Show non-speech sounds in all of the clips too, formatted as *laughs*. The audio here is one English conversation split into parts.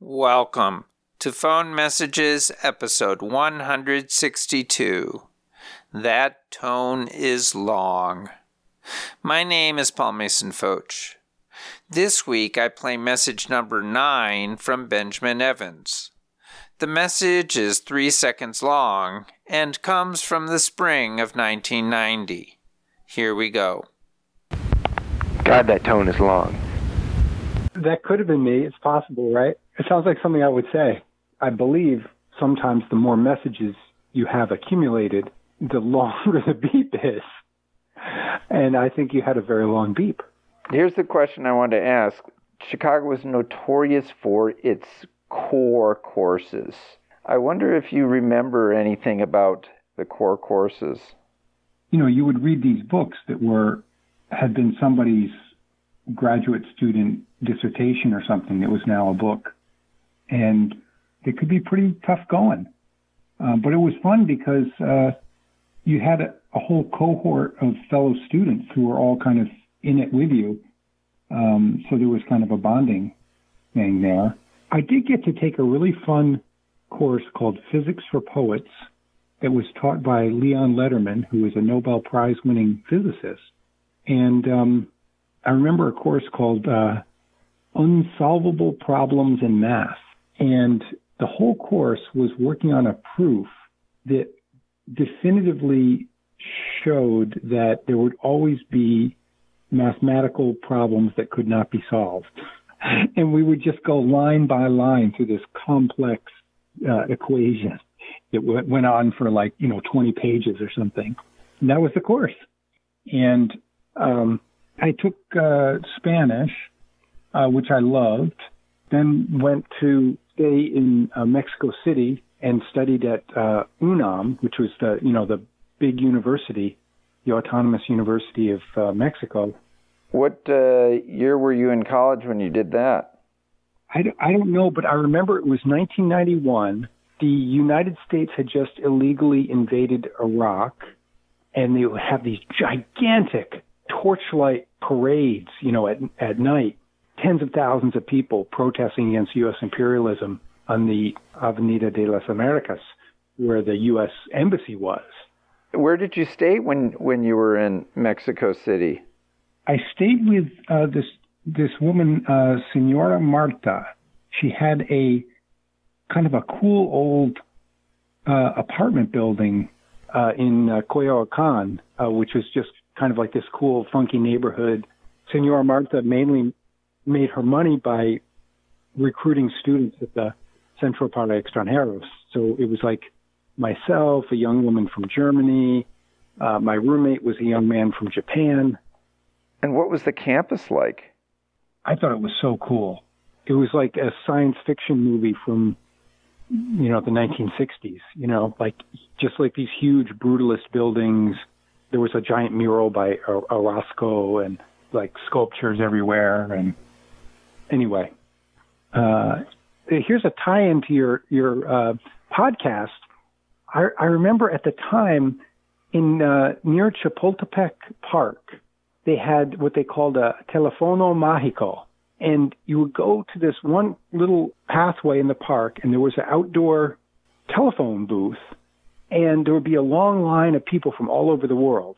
Welcome to Phone Messages, episode 162. That tone is long. My name is Paul Mason Fotsch. This week I play message number 9 from Benjamin Evans. The message is 3 seconds long and comes from the spring of 1990. Here we go. God, that tone is long. That could have been me. It's possible, right? It sounds like something I would say. I believe sometimes the more messages you have accumulated, the longer *laughs* the beep is. And I think you had a very long beep. Here's the question I wanted to ask Chicago was notorious for its core courses. I wonder if you remember anything about the core courses. You know, you would read these books that were had been somebody's graduate student dissertation or something that was now a book. And it could be pretty tough going. Uh, but it was fun because uh, you had a, a, whole cohort of fellow students who were all kind of in it with you. Um, so there was kind of a bonding thing there. I did get to take a really fun course called Physics for Poets that was taught by Leon Lederman, who is a Nobel Prize winning physicist. And um, I remember a course called uh, Unsolvable Problems in Math. And the whole course was working on a proof that definitively showed that there would always be mathematical problems that could not be solved. And we would just go line by line through this complex uh, equation. It w- went on for like, you know, 20 pages or something. And that was the course. And um, I took uh, Spanish, uh, which I loved, then went to stay in uh, Mexico City and studied at uh, UNAM, which was the you know the big university, the autonomous university of uh, Mexico. What uh, year were you in college when you did that? I, I don't know, but I remember it was 1991. The United States had just illegally invaded Iraq, and they would have these gigantic torchlight parades, you know, at at night tens of thousands of people protesting against U.S. imperialism on the Avenida de las Americas, where the U.S. embassy was. Where did you stay when when you were in Mexico City? I stayed with uh, this this woman, uh, Senora Marta. She had a kind of a cool old uh, apartment building uh, in uh, Coyoacan, uh, which was just kind of like this cool, funky neighborhood. Senora Marta mainly made her money by recruiting students at the Centro para Extranjeros. So it was like myself, a young woman from Germany. Uh, my roommate was a young man from Japan. And what was the campus like? I thought it was so cool. It was like a science fiction movie from, you know, the 1960s. You know, like just like these huge brutalist buildings. There was a giant mural by Orozco and like sculptures everywhere and anyway, uh, here's a tie-in to your your uh, podcast. I, I remember at the time in uh, near Chapultepec Park, they had what they called a telefono mágico, and you would go to this one little pathway in the park, and there was an outdoor telephone booth, and there would be a long line of people from all over the world.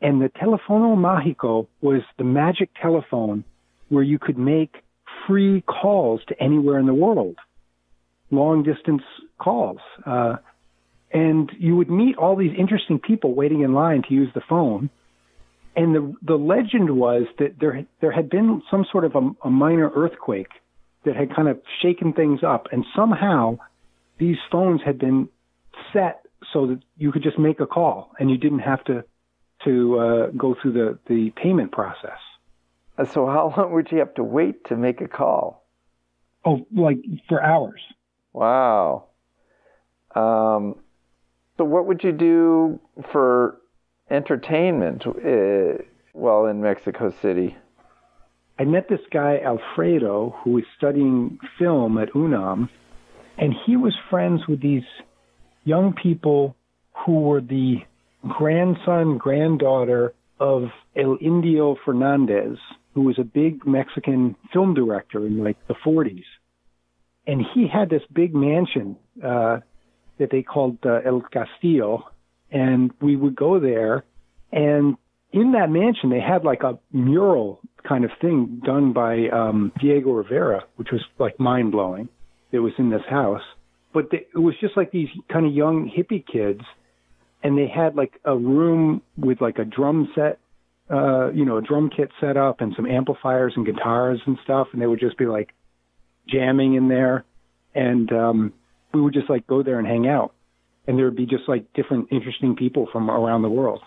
And the telefono mágico was the magic telephone where you could make free calls to anywhere in the world, long distance calls. Uh, and you would meet all these interesting people waiting in line to use the phone. And the the legend was that there there had been some sort of a, a minor earthquake that had kind of shaken things up, and somehow these phones had been set so that you could just make a call and you didn't have to to uh, go through the the payment process. So how long would you have to wait to make a call? Oh, like for hours. Wow. Um, so what would you do for entertainment uh, while in Mexico City? I met this guy Alfredo who was studying film at UNAM, and he was friends with these young people who were the grandson, granddaughter of El Indio Fernandez, who was a big Mexican film director in like the 40s. and he had this big mansion uh, that they called uh, El Castillo, and we would go there, and in that mansion they had like a mural kind of thing done by um, Diego Rivera, which was like mind blowing. It was in this house, but they, it was just like these kind of young hippie kids, and they had like a room with like a drum set, uh, you know, a drum kit set up and some amplifiers and guitars and stuff, and they would just be like jamming in there, and um, we would just like go there and hang out, and there would be just like different interesting people from around the world.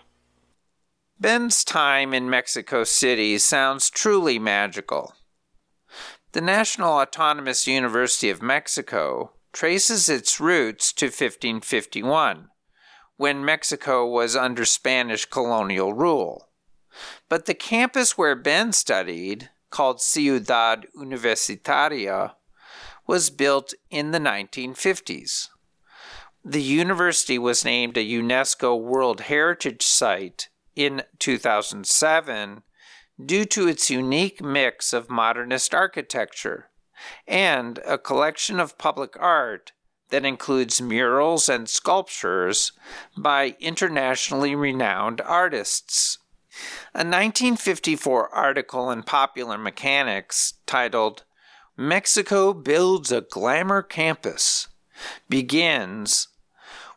Ben's time in Mexico City sounds truly magical. The National Autonomous University of Mexico traces its roots to 1551, when Mexico was under Spanish colonial rule. But the campus where Ben studied, called Ciudad Universitaria, was built in the 1950s. The university was named a UNESCO World Heritage Site in 2007 due to its unique mix of modernist architecture and a collection of public art that includes murals and sculptures by internationally renowned artists. A 1954 article in Popular Mechanics titled Mexico Builds a Glamour Campus begins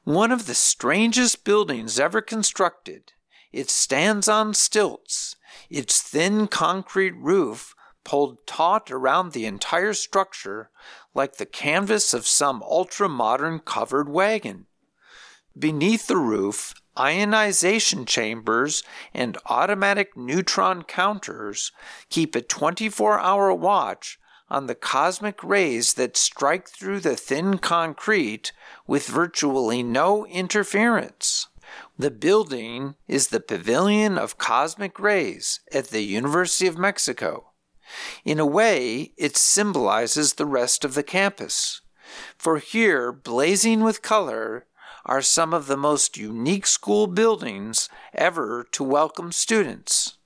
One of the strangest buildings ever constructed. It stands on stilts, its thin concrete roof pulled taut around the entire structure like the canvas of some ultra modern covered wagon. Beneath the roof, ionization chambers and automatic neutron counters keep a 24 hour watch on the cosmic rays that strike through the thin concrete with virtually no interference. The building is the Pavilion of Cosmic Rays at the University of Mexico. In a way, it symbolizes the rest of the campus. For here, blazing with color, are some of the most unique school buildings ever to welcome students.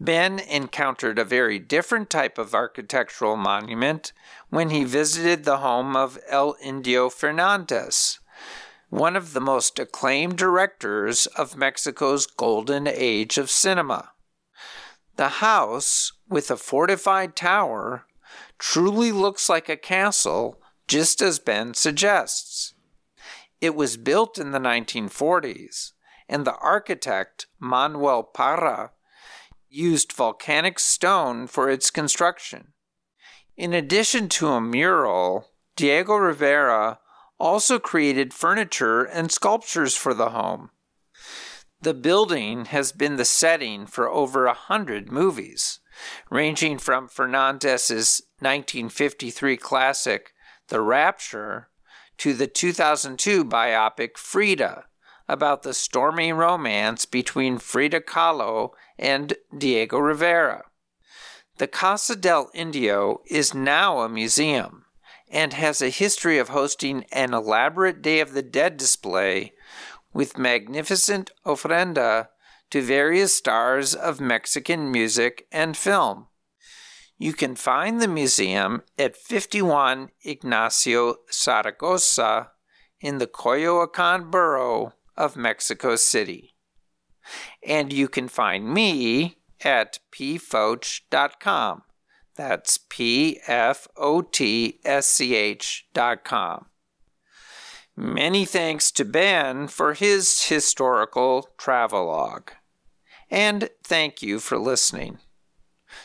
Ben encountered a very different type of architectural monument when he visited the home of El Indio Fernandez, one of the most acclaimed directors of Mexico's golden age of cinema. The house, with a fortified tower, truly looks like a castle, just as Ben suggests. It was built in the 1940s, and the architect, Manuel Parra, used volcanic stone for its construction. In addition to a mural, Diego Rivera also created furniture and sculptures for the home. The building has been the setting for over a hundred movies, ranging from Fernandez's 1953 classic The Rapture to the 2002 biopic Frida, about the stormy romance between Frida Kahlo and Diego Rivera. The Casa del Indio is now a museum and has a history of hosting an elaborate Day of the Dead display with magnificent ofrenda to various stars of Mexican music and film. You can find the museum at 51 Ignacio Zaragoza in the Coyoacan borough of Mexico City. And you can find me at pfotsch.com. That's P F O T S C H.com. Many thanks to Ben for his historical travelogue. And thank you for listening.